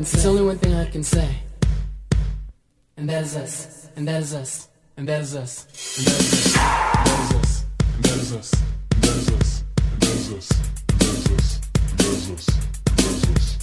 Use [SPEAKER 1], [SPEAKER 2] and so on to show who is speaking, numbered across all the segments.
[SPEAKER 1] can say. There's only one thing I can say. And that is us. And that is us. And that is us. And that is us. And that is us. And that is us. And that is us. And that is us. And that is us. And that is us.
[SPEAKER 2] Get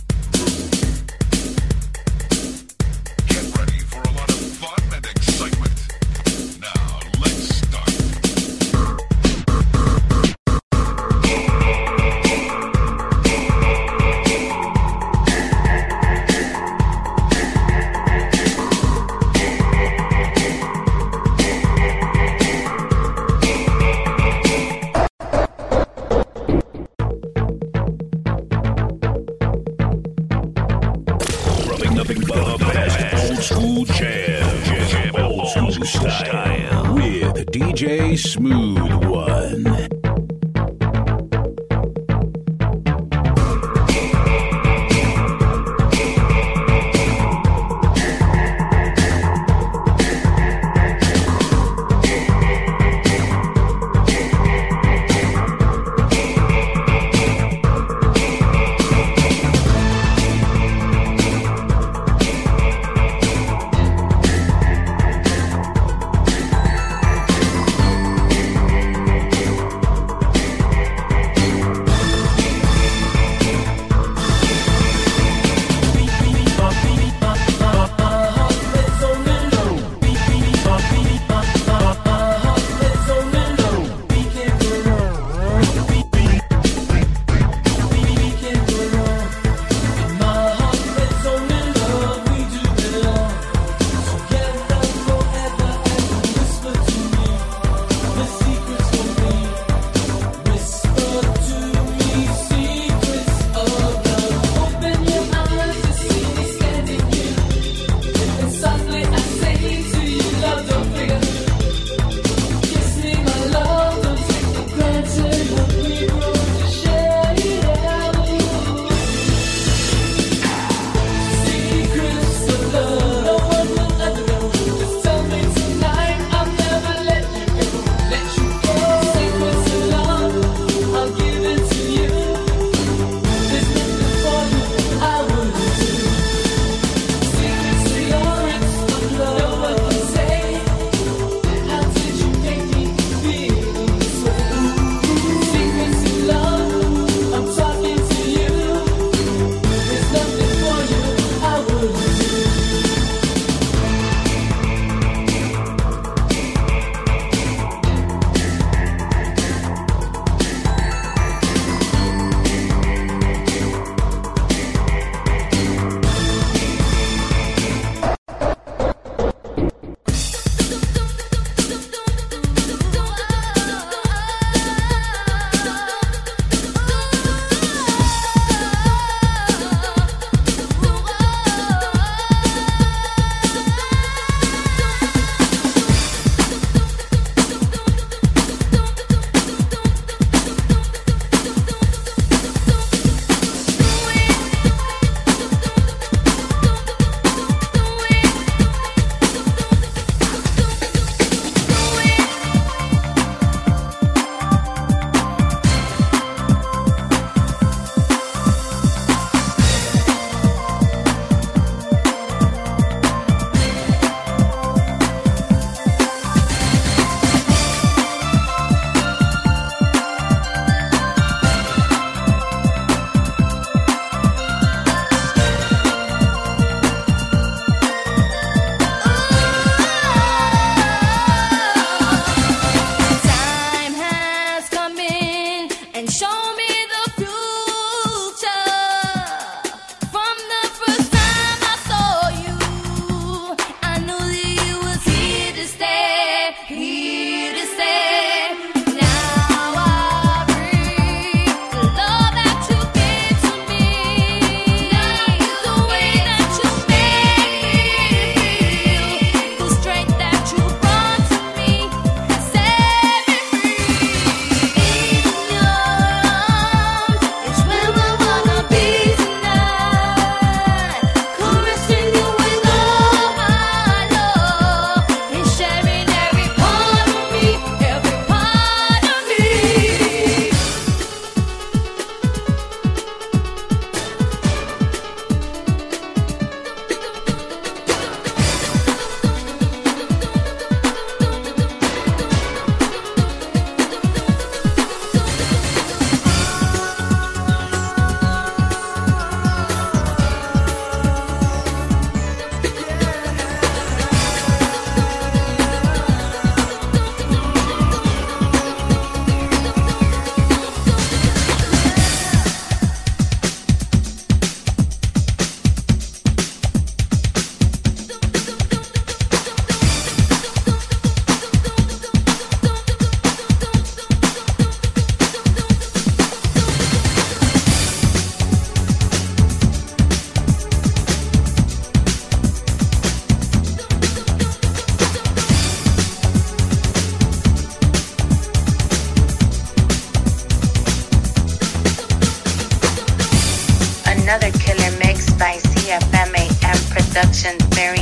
[SPEAKER 3] Production's very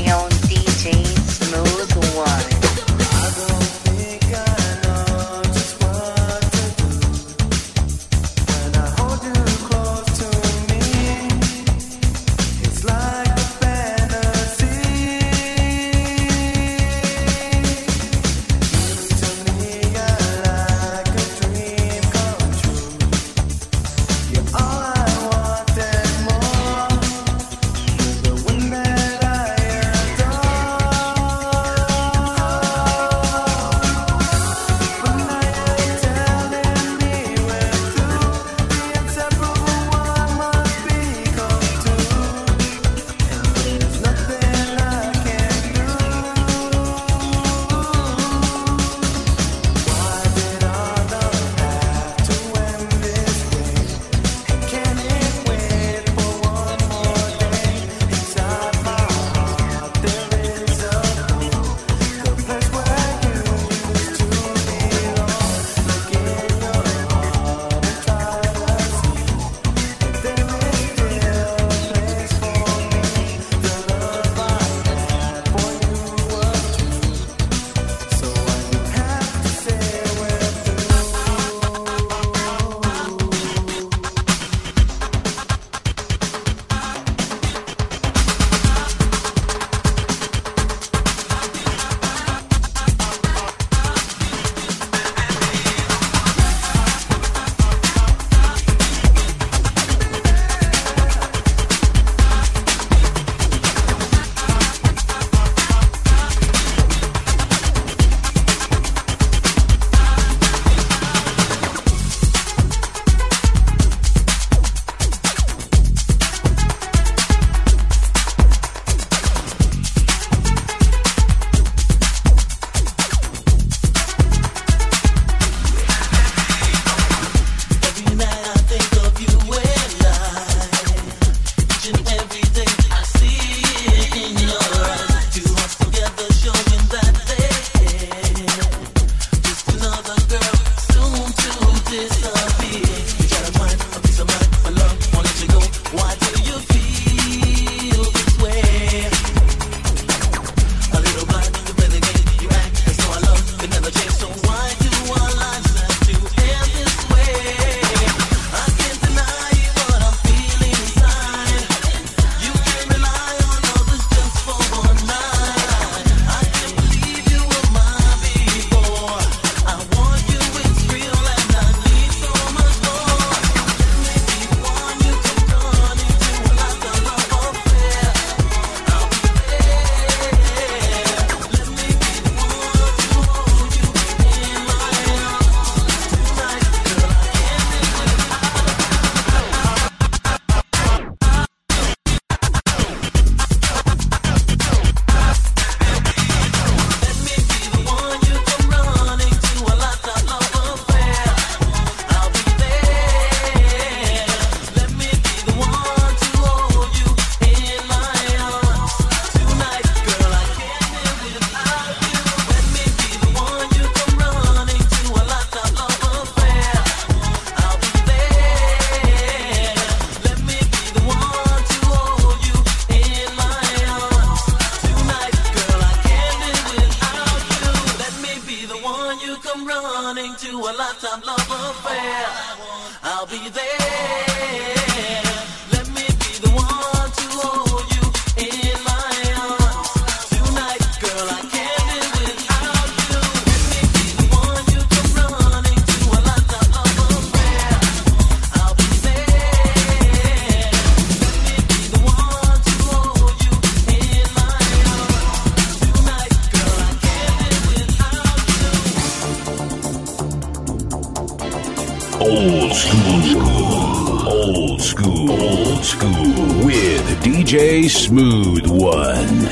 [SPEAKER 3] DJ Smooth One.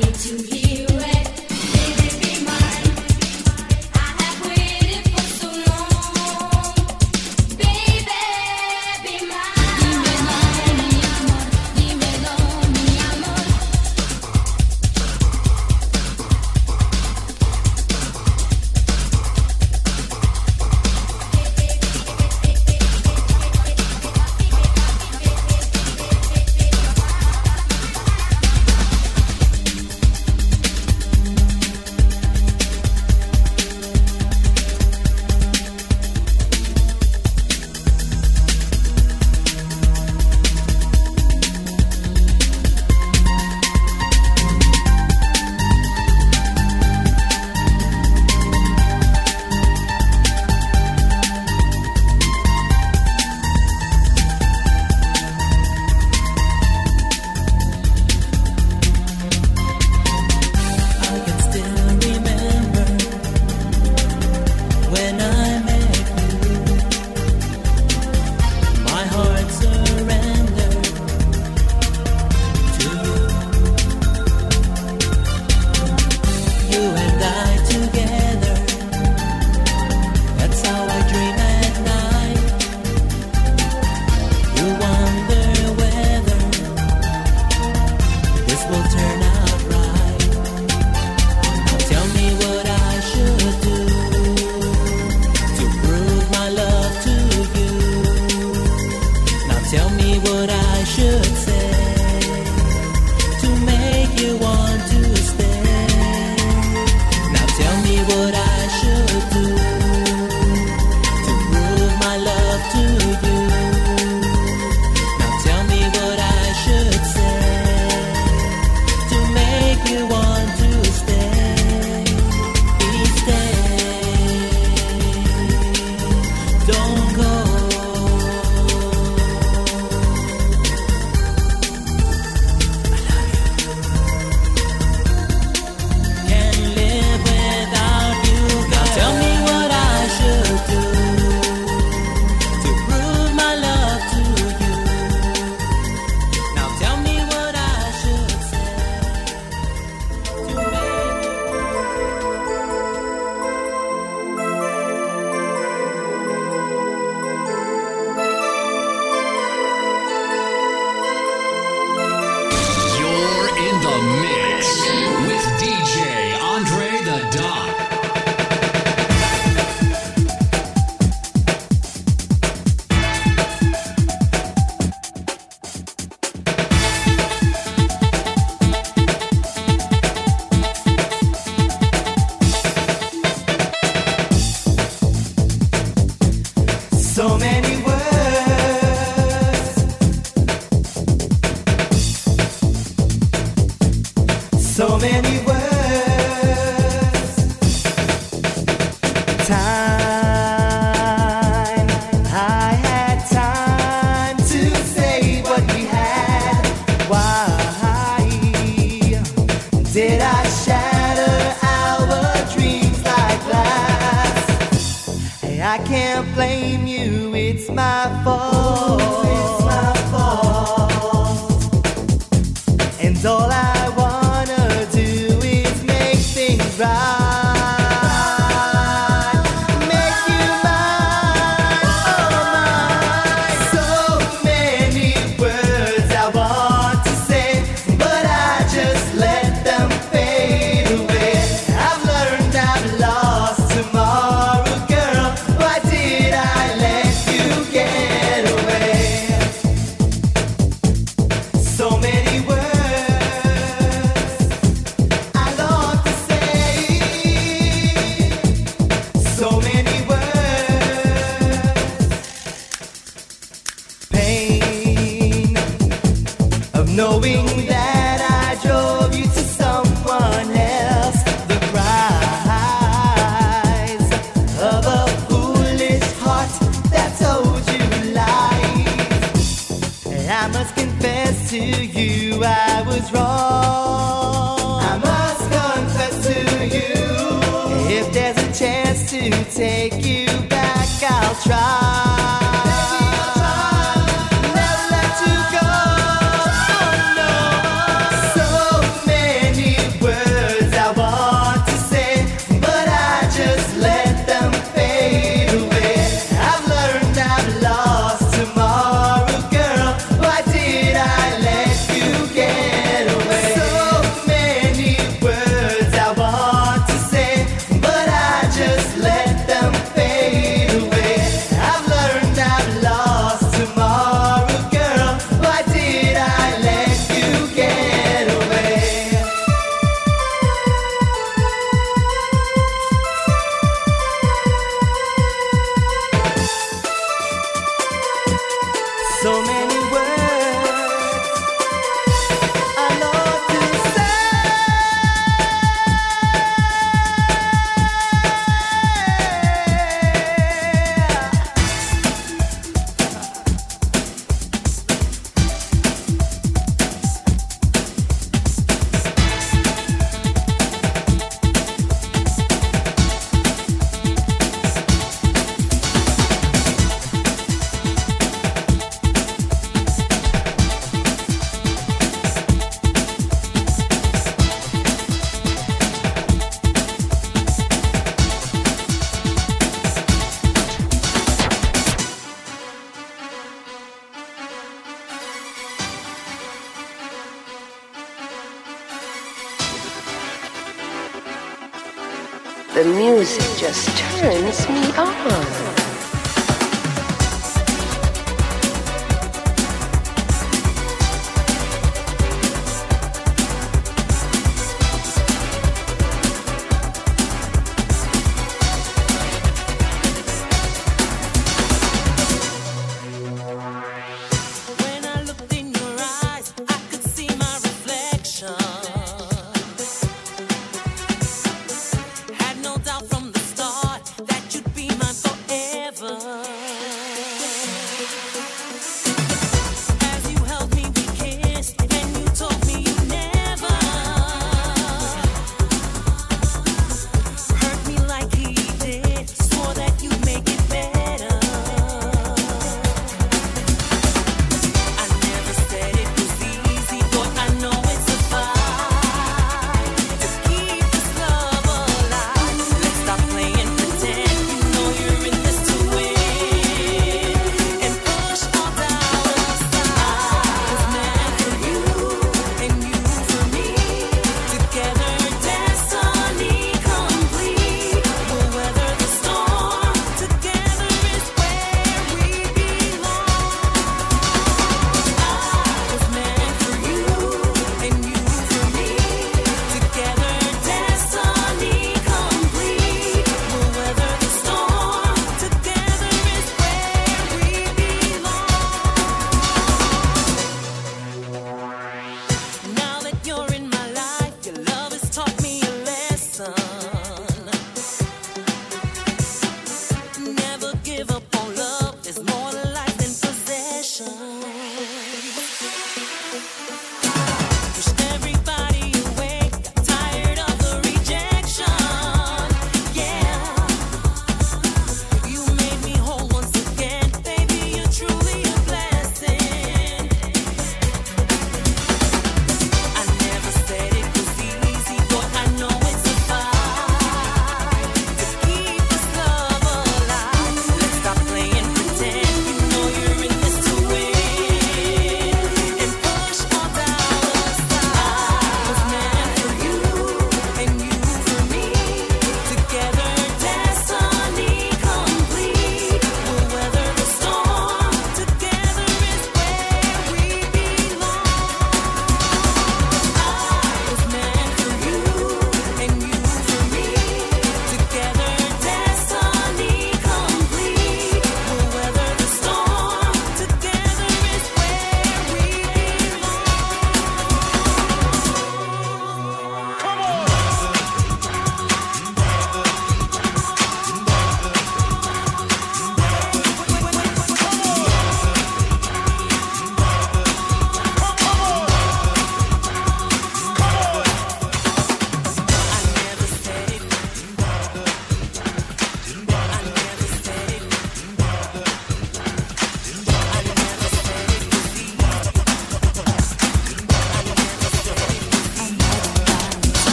[SPEAKER 4] need to
[SPEAKER 5] hear.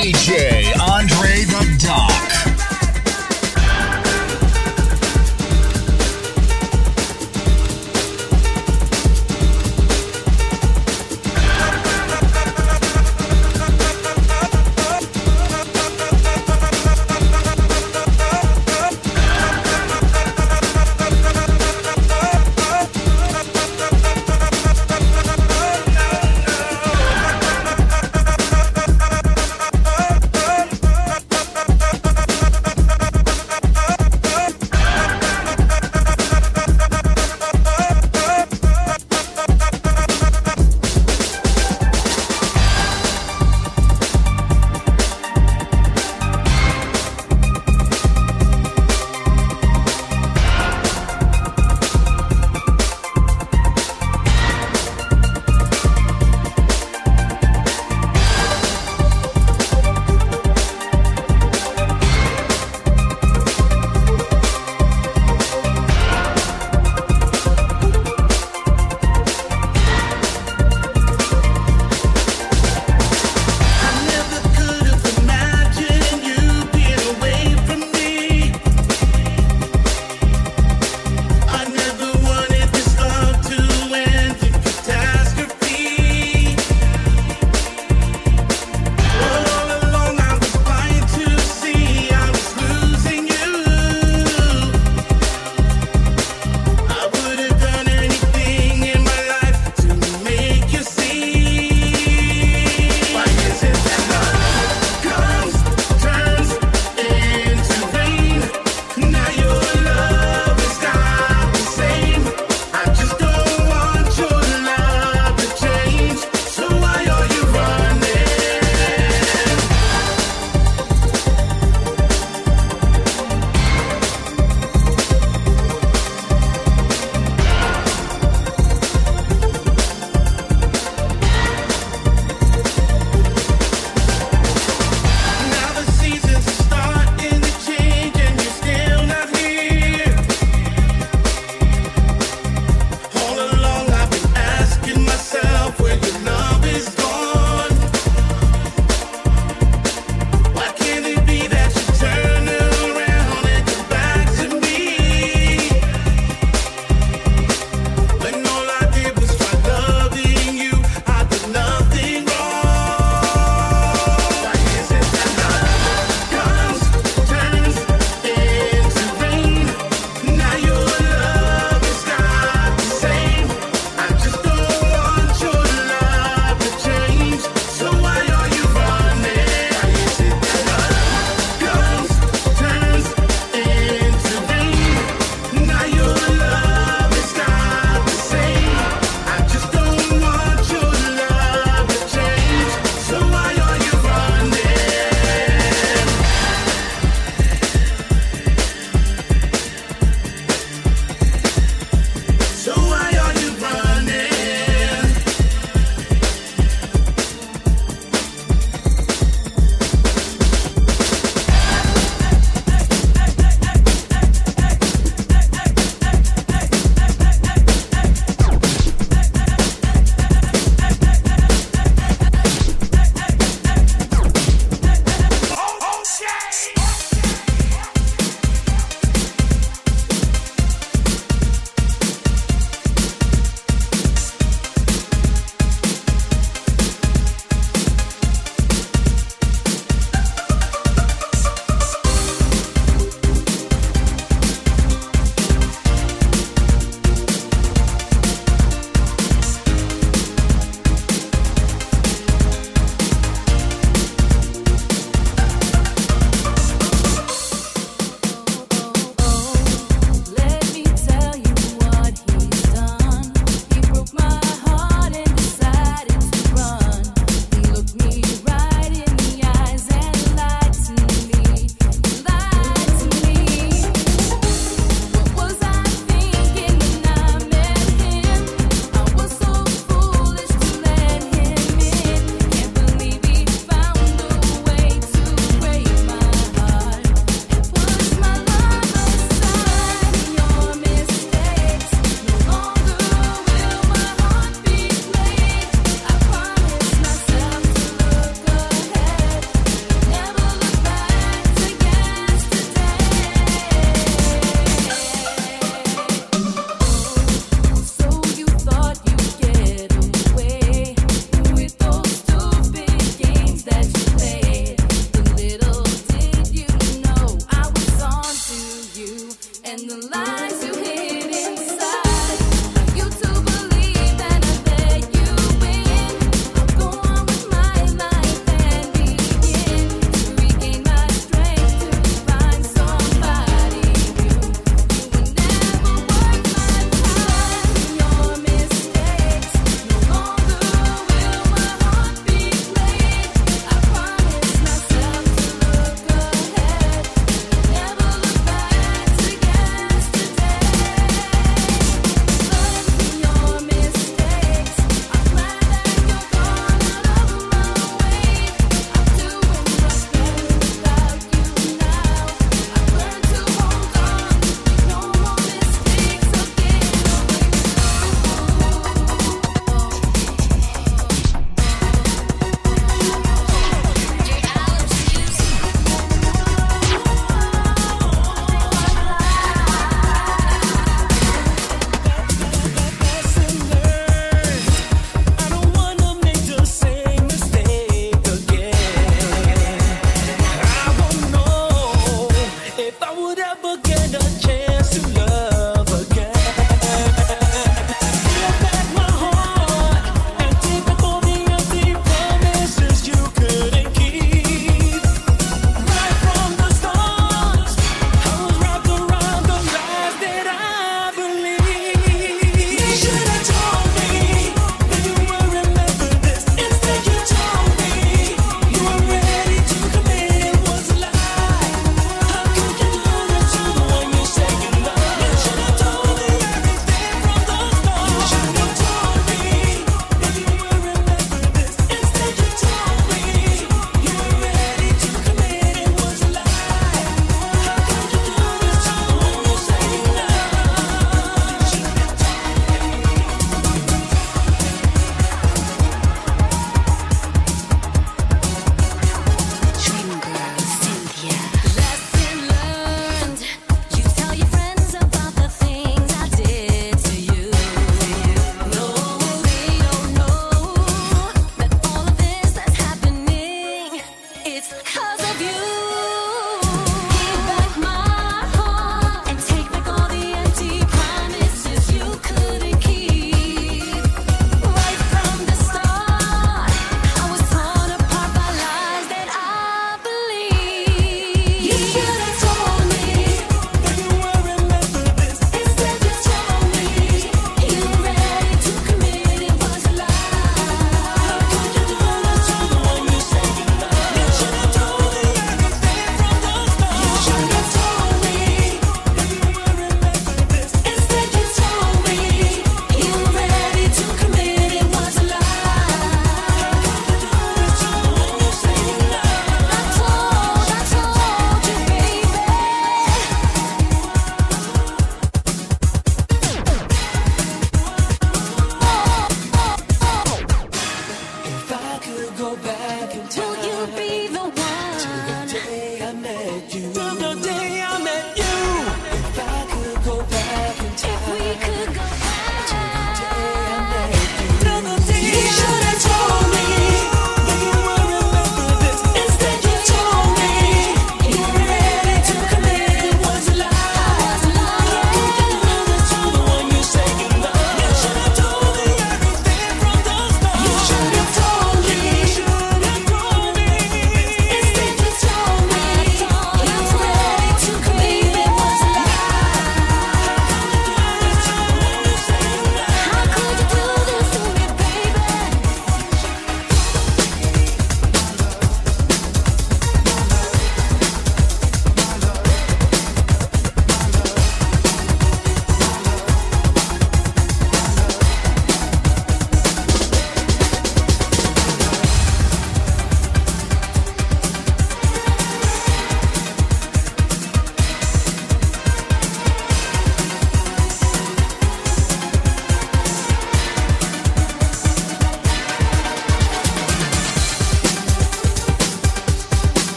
[SPEAKER 5] DJ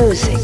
[SPEAKER 6] music